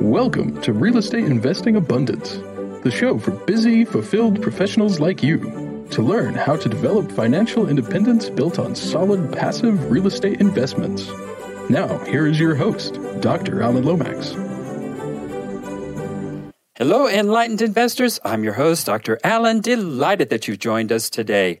Welcome to Real Estate Investing Abundance, the show for busy, fulfilled professionals like you to learn how to develop financial independence built on solid passive real estate investments. Now, here is your host, Dr. Allen Lomax. Hello, enlightened investors. I'm your host, Dr. Alan. Delighted that you've joined us today.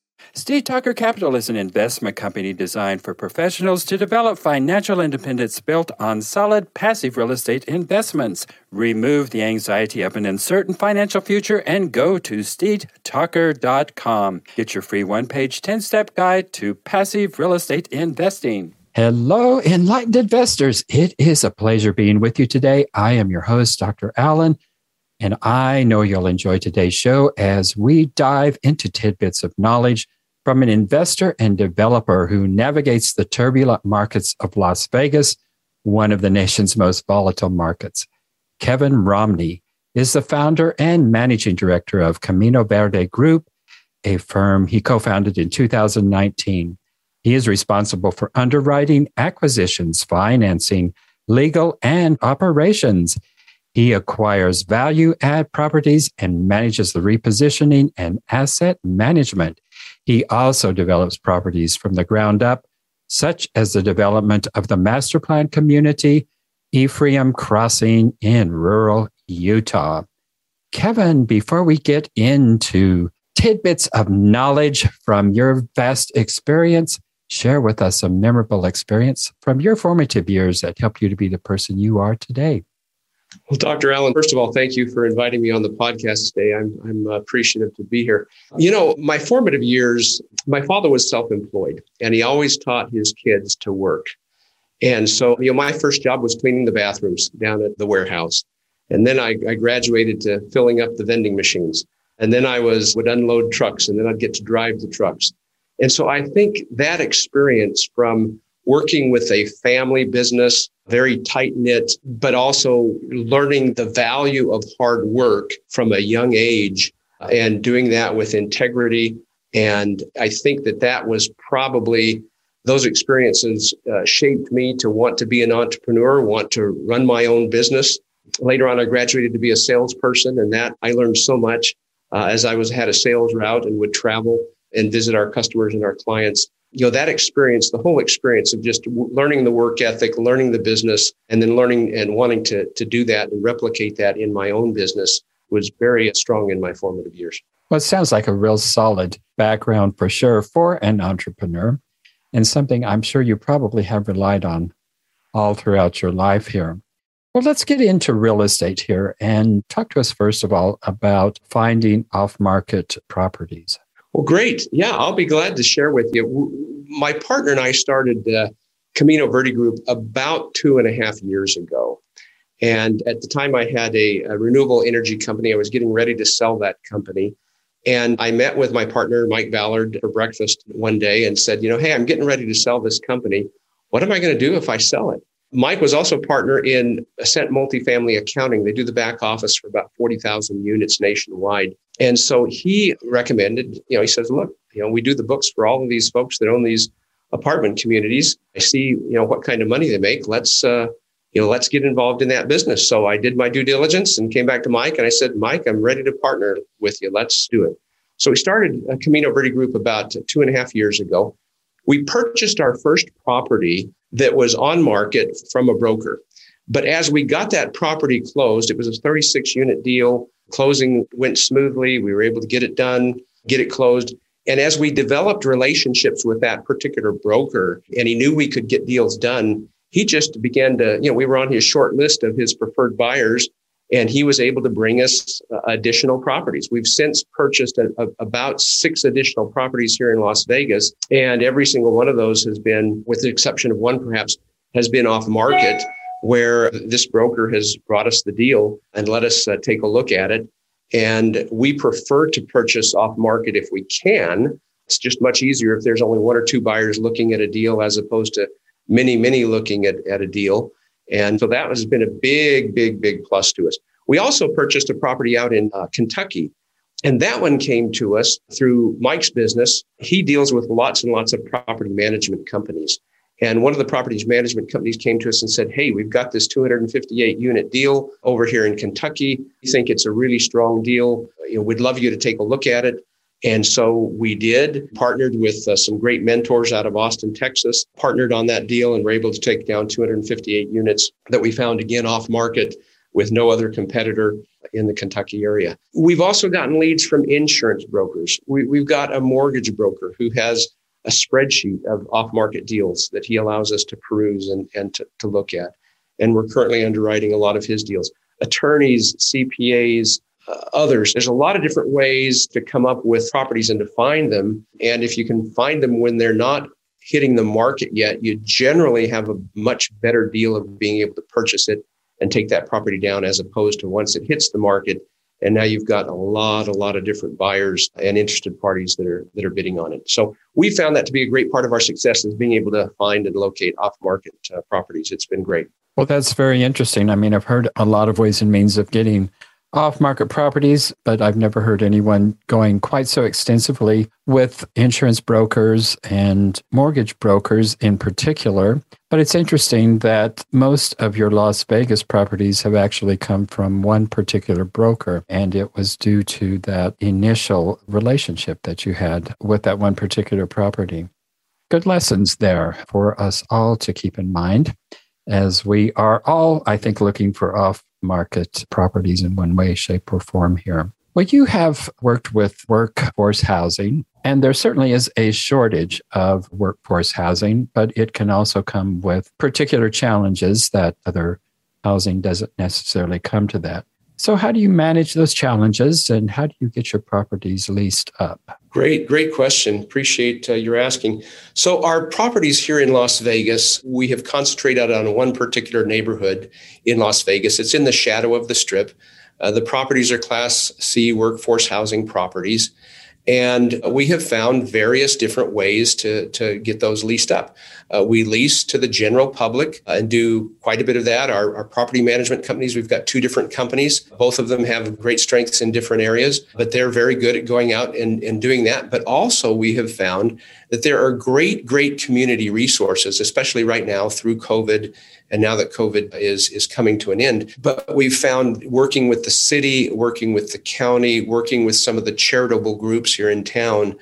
Steed Talker Capital is an investment company designed for professionals to develop financial independence built on solid passive real estate investments. Remove the anxiety of an uncertain financial future and go to steedtalker.com. Get your free one page 10 step guide to passive real estate investing. Hello, enlightened investors. It is a pleasure being with you today. I am your host, Dr. Allen. And I know you'll enjoy today's show as we dive into tidbits of knowledge from an investor and developer who navigates the turbulent markets of Las Vegas, one of the nation's most volatile markets. Kevin Romney is the founder and managing director of Camino Verde Group, a firm he co founded in 2019. He is responsible for underwriting, acquisitions, financing, legal, and operations. He acquires value add properties and manages the repositioning and asset management. He also develops properties from the ground up, such as the development of the master plan community, Ephraim Crossing in rural Utah. Kevin, before we get into tidbits of knowledge from your vast experience, share with us a memorable experience from your formative years that helped you to be the person you are today. Well, Dr. Allen, first of all, thank you for inviting me on the podcast today. I'm, I'm appreciative to be here. You know, my formative years, my father was self employed and he always taught his kids to work. And so, you know, my first job was cleaning the bathrooms down at the warehouse. And then I, I graduated to filling up the vending machines. And then I was would unload trucks and then I'd get to drive the trucks. And so I think that experience from working with a family business, very tight knit, but also learning the value of hard work from a young age and doing that with integrity. And I think that that was probably those experiences uh, shaped me to want to be an entrepreneur, want to run my own business. Later on, I graduated to be a salesperson, and that I learned so much uh, as I was had a sales route and would travel and visit our customers and our clients you know that experience the whole experience of just learning the work ethic learning the business and then learning and wanting to to do that and replicate that in my own business was very strong in my formative years well it sounds like a real solid background for sure for an entrepreneur and something i'm sure you probably have relied on all throughout your life here well, let's get into real estate here and talk to us first of all about finding off market properties. Well, great. Yeah, I'll be glad to share with you. My partner and I started uh, Camino Verde Group about two and a half years ago. And at the time, I had a, a, renewable energy company. I was getting ready to sell that company. And I met with my partner, Mike Ballard, for breakfast one day and said, You know, hey, I'm getting ready to sell this company. What am I going to do if I sell it? Mike was also a partner in Ascent Multifamily Accounting. They do the back office for about 40,000 units nationwide. And so he recommended, you know, he says, look, you know, we do the books for all of these folks that own these apartment communities. I see, you know, what kind of money they make. Let's, uh, you know, let's get involved in that business. So I did my due diligence and came back to Mike and I said, Mike, I'm ready to partner with you. Let's do it. So we started a Camino Verde group about two and a half years ago. We purchased our first property that was on market from a broker. But as we got that property closed, it was a 36 unit deal. Closing went smoothly. We were able to get it done, get it closed. And as we developed relationships with that particular broker and he knew we could get deals done, he just began to, you know, we were on his short list of his preferred buyers and he was able to bring us uh, additional properties. We've since purchased a, a, about six additional properties here in Las Vegas, and every single one of those has been, with the exception of one perhaps, has been off market where this broker has brought us the deal and let us uh, take a look at it. And we prefer to purchase off market if we can. It's just much easier if there's only one or two buyers looking at a deal as opposed to many, many looking at, at a deal. And so that has been a big, big, big plus to us. We also purchased a property out in uh, Kentucky. And that one came to us through Mike's business. He deals with lots and lots of property management companies. And one of the properties management companies came to us and said, Hey, we've got this 258 unit deal over here in Kentucky. We think it's a really strong deal. You know, we'd love you to take a look at it. And so we did, partnered with uh, some great mentors out of Austin, Texas, partnered on that deal and were able to take down 258 units that we found again off market with no other competitor in the Kentucky area. We've also gotten leads from insurance brokers. We, have got a mortgage broker who has a spreadsheet of off market deals that he allows us to peruse and, and to, to look at. And we're currently underwriting a lot of his deals. Attorneys, CPAs, uh, others. There's a lot of different ways to come up with properties and to find them. And if you can find them when they're not hitting the market yet, you generally have a much better deal of being able to purchase it and take that property down as opposed to once it hits the market. And now you've got a lot, a lot of different buyers and interested parties that are that are bidding on it. So we found that to be a great part of our success is being able to find and locate off-market uh, properties. It's been great. Well, that's very interesting. I mean, I've heard a lot of ways and means of getting off market properties, but I've never heard anyone going quite so extensively with insurance brokers and mortgage brokers in particular. But it's interesting that most of your Las Vegas properties have actually come from one particular broker, and it was due to that initial relationship that you had with that one particular property. Good lessons there for us all to keep in mind as we are all, I think, looking for off market properties in one way, shape, or form here. Well, you have worked with workforce housing, and there certainly is a shortage of workforce housing, but it can also come with particular challenges that other housing doesn't necessarily come to that. So, how do you manage those challenges and how do you get your properties leased up? Great, great question. Appreciate uh, your asking. So, our properties here in Las Vegas, we have concentrated on one particular neighborhood in Las Vegas. It's in the shadow of the strip. Uh, the properties are Class C workforce housing properties. And we have found various different ways to, to get those leased up. Uh, we lease to the general public uh, and do quite a bit of that. Our, our, property management companies, we've got two different companies. Both of them have great strengths in different areas, but they're very good at going out and, and doing that. But also, we have found that there are great, great community resources, especially right now through COVID and now that COVID is, is coming to an end. But we've found working with the city, working with the county, working with some of the charitable groups here in town,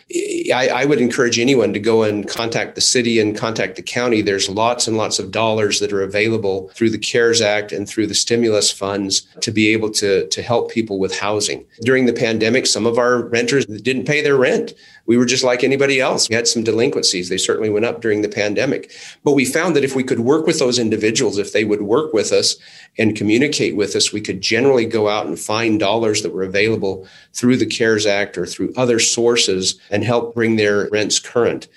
I, I would encourage anyone to go and contact the city and contact the county. There's lots and lots of dollars that are available through the CARES Act and through the stimulus funds to be able to, to help people with housing. During the pandemic, some of our renters didn't pay their rent we were just like anybody else. We had some delinquencies. They certainly went up during the pandemic. But we found that if we could work with those individuals, if they would work with us and communicate with us, we could generally go out and find dollars that were available through the CARES Act or through other sources and help bring their rents current.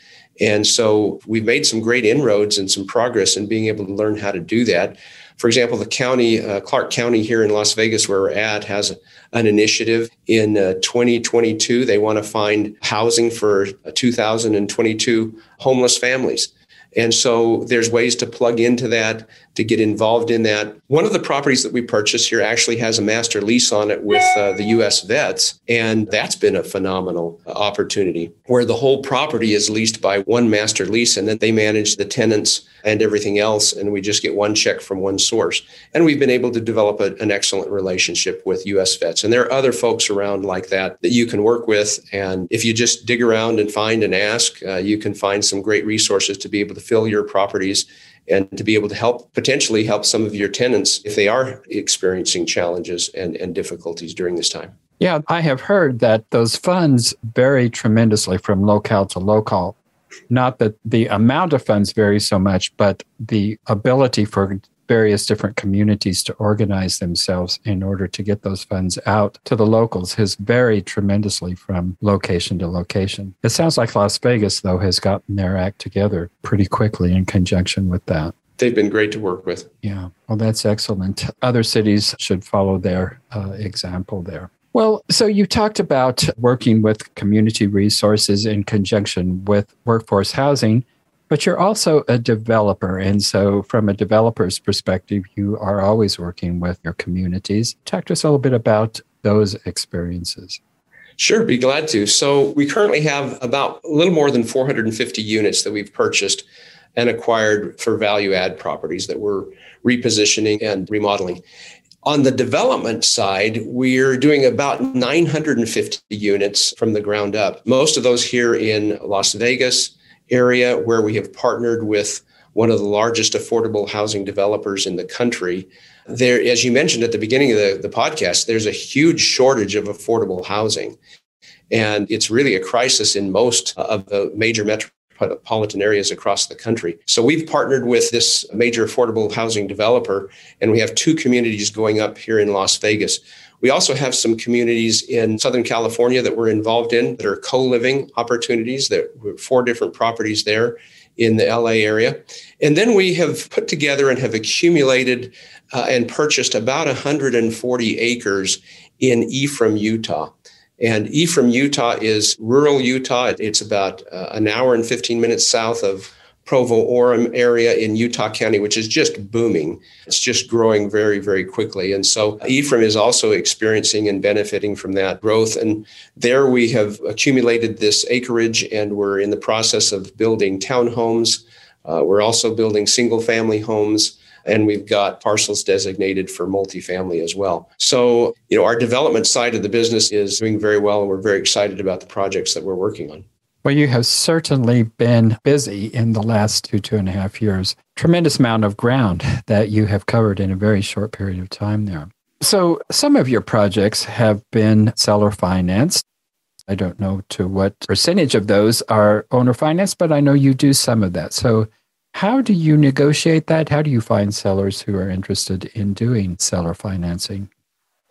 And so we've made some great inroads and some progress in being able to learn how to do that. For example, the county, uh, Clark County here in Las Vegas, where we're at, has an initiative in uh, 2022. They want to find housing for uh, 2022 homeless families. And so there's ways to plug into that, to get involved in that. One of the properties that we purchased here actually has a master lease on it with uh, the US Vets. And that's been a phenomenal opportunity where the whole property is leased by one master lease and then they manage the tenants and everything else. And we just get one check from one source. And we've been able to develop a, an excellent relationship with US Vets. And there are other folks around like that that you can work with. And if you just dig around and find and ask, uh, you can find some great resources to be able to fill your properties and to be able to help potentially help some of your tenants if they are experiencing challenges and, and difficulties during this time. Yeah, I have heard that those funds vary tremendously from locale to locale. Not that the amount of funds varies so much, but the ability for various different communities to organize themselves in order to get those funds out to the locals has varied tremendously from location to location. It sounds like Las Vegas, though, has gotten their act together pretty quickly in conjunction with that. They've been great to work with. Yeah, well, that's excellent. Other cities should follow their uh, example there. Well, so you talked about working with community resources in conjunction with workforce housing. But you're also a developer. And so, from a developer's perspective, you are always working with your communities. Talk to us a little bit about those experiences. Sure, be glad to. So, we currently have about a little more than 450 units that we've purchased and acquired for value add properties that we're repositioning and remodeling. On the development side, we're doing about 950 units from the ground up. Most of those here in Las Vegas, area where we have partnered with one of the largest affordable housing developers in the country. There, as you mentioned at the beginning of the, the podcast, there's a huge shortage of affordable housing. And it's really a crisis in most of the major metropolitan areas across the country. So we've partnered with this major affordable housing developer, and we have two communities going up here in Las Vegas. We also have some communities in Southern California that we're involved in that are co-living opportunities. There are four different properties there in the LA area. And then we have put together and have accumulated uh, and purchased about 140 acres in Ephraim, Utah. And Ephraim, Utah is rural Utah. It's about uh, an hour and 15 minutes south of Provo Orem area in Utah County, which is just booming. It's just growing very, very quickly. And so Ephraim is also experiencing and benefiting from that growth. And there we have accumulated this acreage and we're in the process of building townhomes. Uh, we're also building single family homes and we've got parcels designated for multifamily as well. So, you know, our development side of the business is doing very well and we're very excited about the projects that we're working on. Well, you have certainly been busy in the last two, two and a half years. Tremendous amount of ground that you have covered in a very short period of time there. So, some of your projects have been seller financed. I don't know to what percentage of those are owner financed, but I know you do some of that. So, how do you negotiate that? How do you find sellers who are interested in doing seller financing?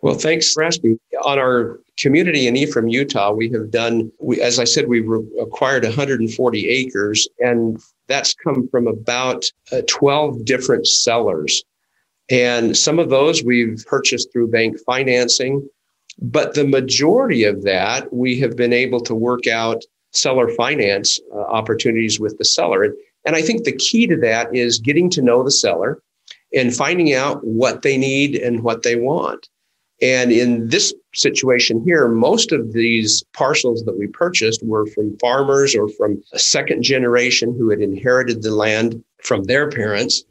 Well, thanks for asking. On our community in Ephraim, Utah, we have done, we, as I said, we've re- acquired 140 acres, and that's come from about uh, 12 different sellers. And some of those we've purchased through bank financing, but the majority of that we have been able to work out seller finance uh, opportunities with the seller. And, and I think the key to that is getting to know the seller and finding out what they need and what they want. And in this situation here, most of these parcels that we purchased were from farmers or from a second generation who had inherited the land from their parents.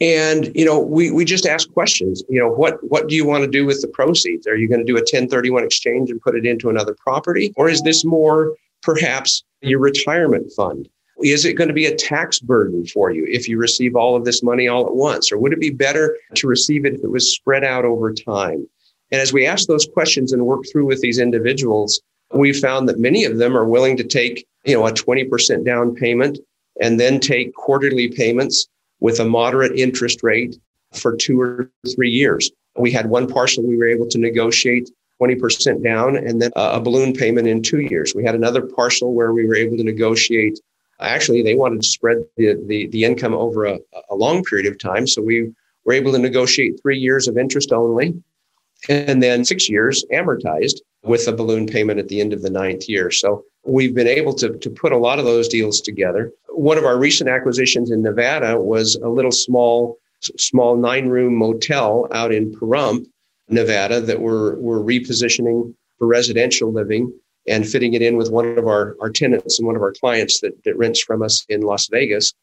And, you know, we, we just ask questions, you know, what, what do you want to do with the proceeds? Are you going to do a 1031 exchange and put it into another property? Or is this more perhaps your retirement fund? Is it going to be a tax burden for you if you receive all of this money all at once? Or would it be better to receive it if it was spread out over time? And as we ask those questions and work through with these individuals, we found that many of them are willing to take, you know, a 20% down payment and then take quarterly payments with a moderate interest rate for two or three years. We had one parcel we were able to negotiate 20% down and then a balloon payment in two years. We had another parcel where we were able to negotiate. Actually, they wanted to spread the, the, the income over a, a long period of time. So we were able to negotiate three years of interest only and then six years amortized with a balloon payment at the end of the ninth year. So we've been able to, to put a lot of those deals together. One of our recent acquisitions in Nevada was a little small, small nine room motel out in Pahrump, Nevada, that we're, we're repositioning for residential living and fitting it in with one of our, our tenants and one of our clients that, that rents from us in Las Vegas.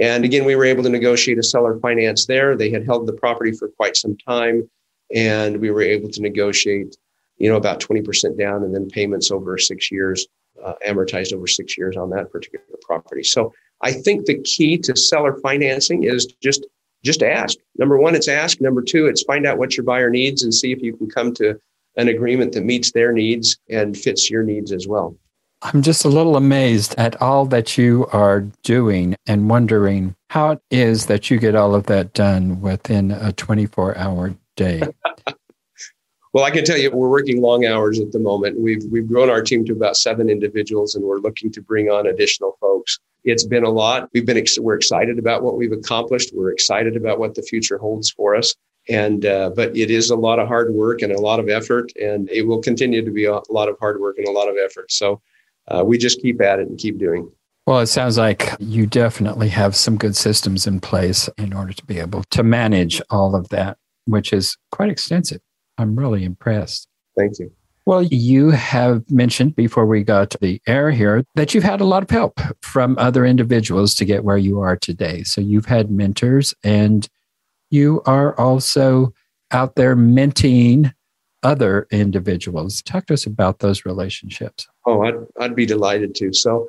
And again, we were able to negotiate a seller finance there. They had held the property for quite some time and we were able to negotiate you know about 20% down and then payments over six years uh, amortized over six years on that particular property so i think the key to seller financing is just just ask number one it's ask number two it's find out what your buyer needs and see if you can come to an agreement that meets their needs and fits your needs as well I'm just a little amazed at all that you are doing and wondering how it is that you get all of that done within a 24 hour day? well, I can tell you, we're working long hours at the moment. We've we've grown our team to about seven individuals, and we're looking to bring on additional folks. It's been a lot. We've been we're excited about what we've accomplished. We're excited about what the future holds for us. And uh, but it is a lot of hard work and a lot of effort, and it will continue to be a lot of hard work and a lot of effort. So uh, we just keep at it and keep doing. Well, it sounds like you definitely have some good systems in place in order to be able to manage all of that, which is quite extensive. I'm really impressed. Thank you. Well, you have mentioned before we got to the air here that you've had a lot of help from other individuals to get where you are today. So you've had mentors and you are also out there mentoring other individuals. Talk to us about those relationships. Oh, I'd, I'd be delighted to. So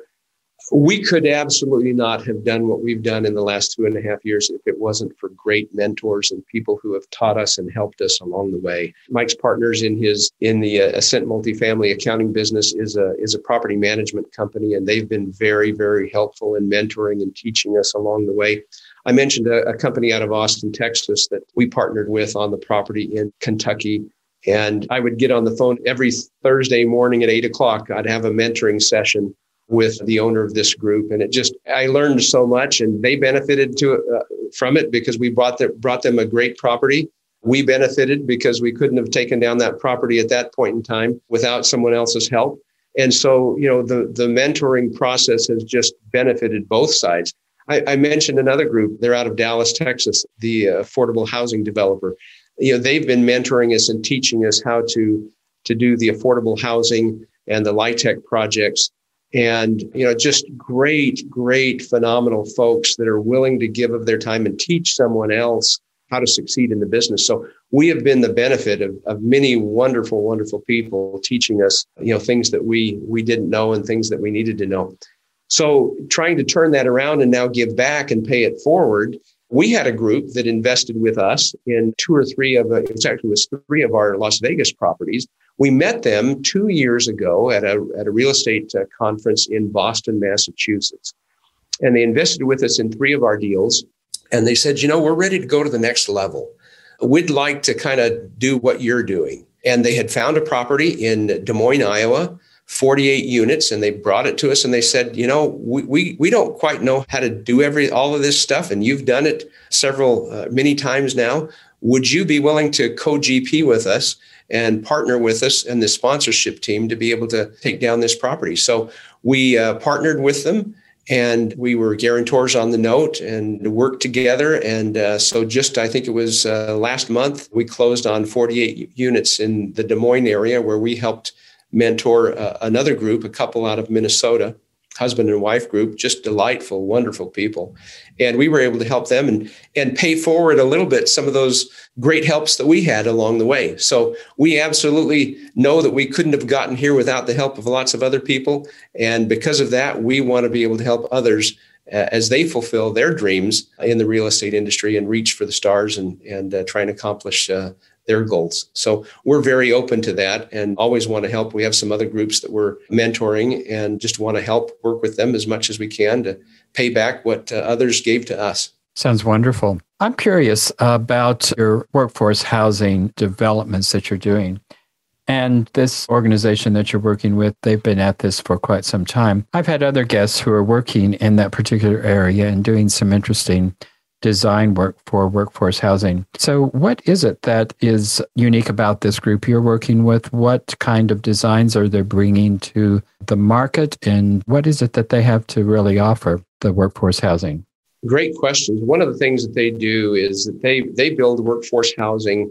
we could absolutely not have done what we've done in the last two and a half years if it wasn't for great mentors and people who have taught us and helped us along the way. Mike's partners in his in the uh, Ascent multifamily accounting business is a is a property management company, and they've been very very helpful in mentoring and teaching us along the way. I mentioned a, a company out of Austin, Texas, that we partnered with on the property in Kentucky. And I would get on the phone every Thursday morning at eight o'clock. I'd have a mentoring session with the owner of this group. And it just i learned so much and they benefited to uh, from it because we brought them brought them a great property. We benefited because we couldn't have taken down that property at that point in time without someone else's help. And so you know the the mentoring process has just benefited both sides. I, I mentioned another group. They're out of dallas texas the uh, affordable housing developer. You know they've been mentoring us and teaching us how to to do the affordable housing and the LIHTC projects and you know just great great phenomenal folks that are willing to give of their time and teach someone else how to succeed in the business. So we have been the benefit of, of many wonderful wonderful people teaching us you know things that we we didn't know and things that we needed to know. So trying to turn that around and now give back and pay it forward we had a group that invested with us in two or three of it actually was three of our las vegas properties we met them two years ago at a, at a real estate uh, conference in Boston, Massachusetts. And they invested with us in three of our deals. And they said, you know, we're ready to go to the next level. We'd like to kind of do what you're doing. And they had found a property in Des Moines, Iowa, 48 units, and they brought it to us and they said, you know, we, we, we don't quite know how to do every all of this stuff. And you've done it several, uh, many times now. Would you be willing to co GP with us and partner with us and the sponsorship team to be able to take down this property. So we uh, partnered with them and we were guarantors on the note and worked together. And uh, so, just I think it was uh, last month, we closed on 48 units in the Des Moines area where we helped mentor uh, another group, a couple out of Minnesota husband and wife group, just delightful, wonderful people. And we were able to help them and, and pay forward a little bit some of those great helps that we had along the way. So we absolutely know that we couldn't have gotten here without the help of lots of other people. And because of that, we want to be able to help others uh, as they fulfill their dreams in the real estate industry and reach for the stars and, and uh, try and accomplish uh, their goals. So we're very open to that and always want to help. We have some other groups that we're mentoring and just want to help work with them as much as we can to pay back what uh, others gave to us. Sounds wonderful. I'm curious about your workforce housing developments that you're doing. And this organization that you're working with, they've been at this for quite some time. I've had other guests who are working in that particular area and doing some interesting design work for workforce housing. So, what is it that is unique about this group you're working with? What kind of designs are they bringing to the market? And what is it that they have to really offer the workforce housing? Great questions. One of the things that they do is that they, they build workforce housing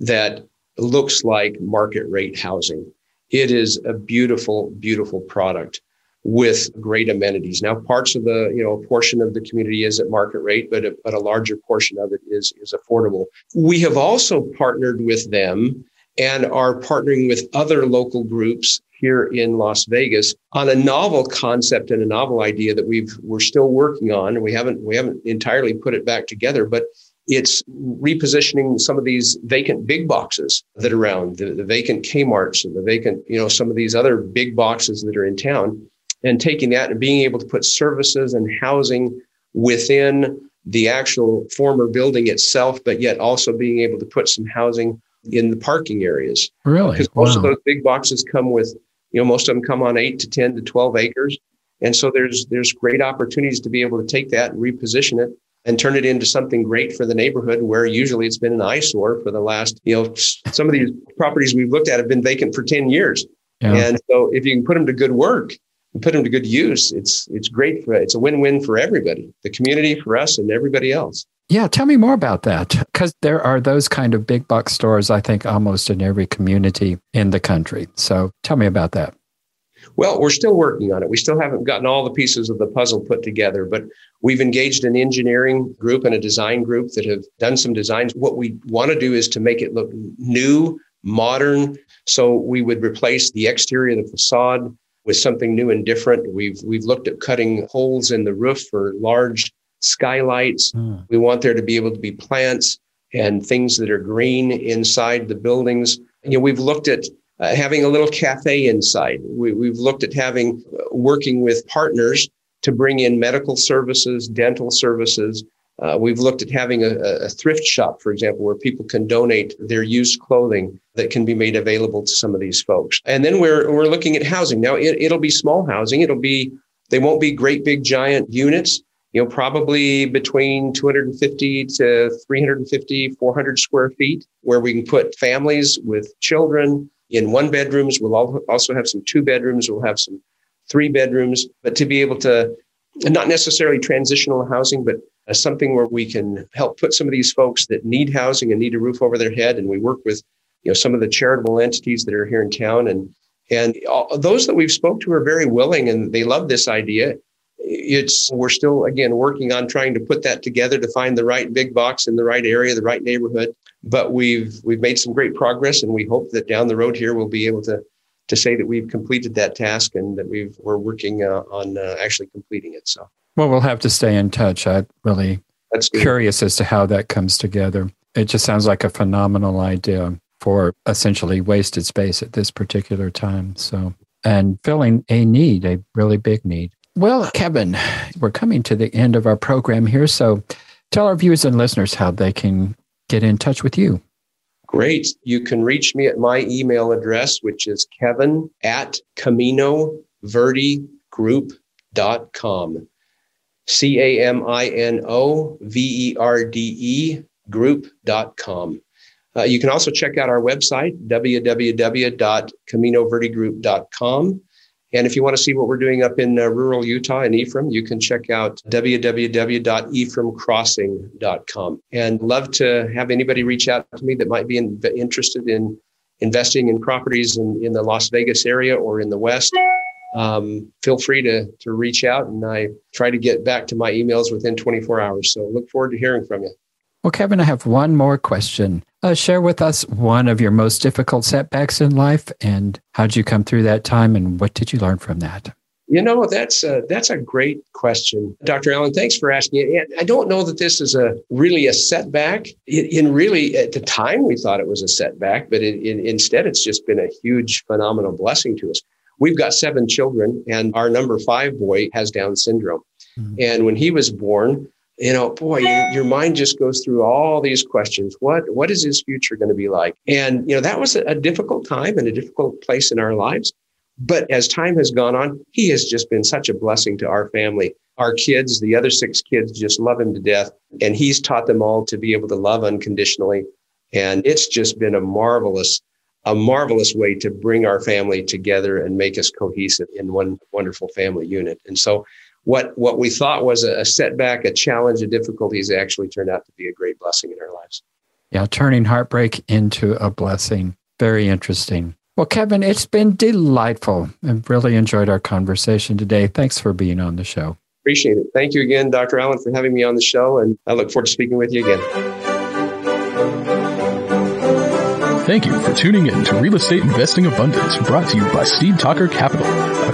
that looks like market rate housing. It is a beautiful, beautiful product with great amenities. Now, parts of the, you know, a portion of the community is at market rate, but a, but a larger portion of it is, is affordable. We have also partnered with them and are partnering with other local groups here in Las Vegas on a novel concept and a novel idea that we've we're still working on and we haven't we haven't entirely put it back together but it's repositioning some of these vacant big boxes that are around the, the vacant Kmart's and the vacant you know some of these other big boxes that are in town and taking that and being able to put services and housing within the actual former building itself, but yet also being able to put some housing in the parking areas. Really? Because most wow. of those big boxes come with, you know, most of them come on eight to 10 to 12 acres. And so there's there's great opportunities to be able to take that and reposition it and turn it into something great for the neighborhood where usually it's been an eyesore for the last, you know, some of these properties we've looked at have been vacant for 10 years. Yeah. And so if you can put them to good work, and put them to good use, it's it's great for it's a win-win for everybody, the community, for us, and everybody else. Yeah, tell me more about that because there are those kind of big box stores, I think, almost in every community in the country. So tell me about that. Well, we're still working on it. We still haven't gotten all the pieces of the puzzle put together, but we've engaged an engineering group and a design group that have done some designs. What we want to do is to make it look new, modern. So we would replace the exterior of the facade with something new and different. We've we've looked at cutting holes in the roof for large skylights. Mm. We want there to be able to be plants and things that are green inside the buildings. You know, we've looked at uh, having a little cafe inside. We, we've looked at having uh, working with partners to bring in medical services, dental services. Uh, we've looked at having a, a, thrift shop, for example, where people can donate their used clothing that can be made available to some of these folks. And then we're we're looking at housing. Now it, it'll be small housing. It'll be they won't be great big giant units. You know, probably between 250 to 350, 400 square feet, where we can put families with children in one bedrooms. We'll also have some two bedrooms. We'll have some three bedrooms, but to be able to not necessarily transitional housing, but uh, something where we can help put some of these folks that need housing and need a roof over their head. And we work with, you know, some of the charitable entities that are here in town, and and all, those that we've spoke to are very willing and they love this idea. It's we're still again working on trying to put that together to find the right big box in the right area, the right neighborhood. But we've we've made some great progress, and we hope that down the road here we'll be able to to say that we've completed that task and that we've we're working uh, on uh, actually completing it. So, well, we'll have to stay in touch. I'm really That's curious as to how that comes together. It just sounds like a phenomenal idea for essentially wasted space at this particular time. So, and filling a need, a really big need. Well, Kevin, we're coming to the end of our program here. So, tell our viewers and listeners how they can get in touch with you. Great. You can reach me at my email address, which is kevin at caminoverdegroup.com. C A M I N O V E R D E group.com. Uh, you can also check out our website, www.caminoverdegroup.com. And if you want to see what we're doing up in uh, rural Utah and Ephraim, you can check out www.ephraimcrossing.com. And love to have anybody reach out to me that might be in, interested in investing in properties in, in the Las Vegas area or in the West. Um, feel free to, to reach out and I try to get back to my emails within 24 hours. So look forward to hearing from you. Well, Kevin, I have one more question. Uh, share with us one of your most difficult setbacks in life and how did you come through that time and what did you learn from that? You know, that's a, that's a great question. Dr. Allen, thanks for asking it. I don't know that this is a really a setback. In, in really, at the time, we thought it was a setback, but it, in, instead, it's just been a huge, phenomenal blessing to us. We've got seven children, and our number five boy has Down syndrome. Mm-hmm. And when he was born, you know, boy, you, your mind just goes through all these questions. What what is his future going to be like? And you know, that was a, a difficult time and a difficult place in our lives. But as time has gone on, he has just been such a blessing to our family. Our kids, the other six kids, just love him to death. And he's taught them all to be able to love unconditionally. And it's just been a marvelous, a marvelous way to bring our family together and make us cohesive in one wonderful family unit. And so what what we thought was a setback, a challenge, a difficulty has actually turned out to be a great blessing in our lives. Yeah, turning heartbreak into a blessing. Very interesting. Well, Kevin, it's been delightful. I've really enjoyed our conversation today. Thanks for being on the show. Appreciate it. Thank you again, Dr. Allen, for having me on the show, and I look forward to speaking with you again. Thank you for tuning in to Real Estate Investing Abundance brought to you by Steed Talker Capital,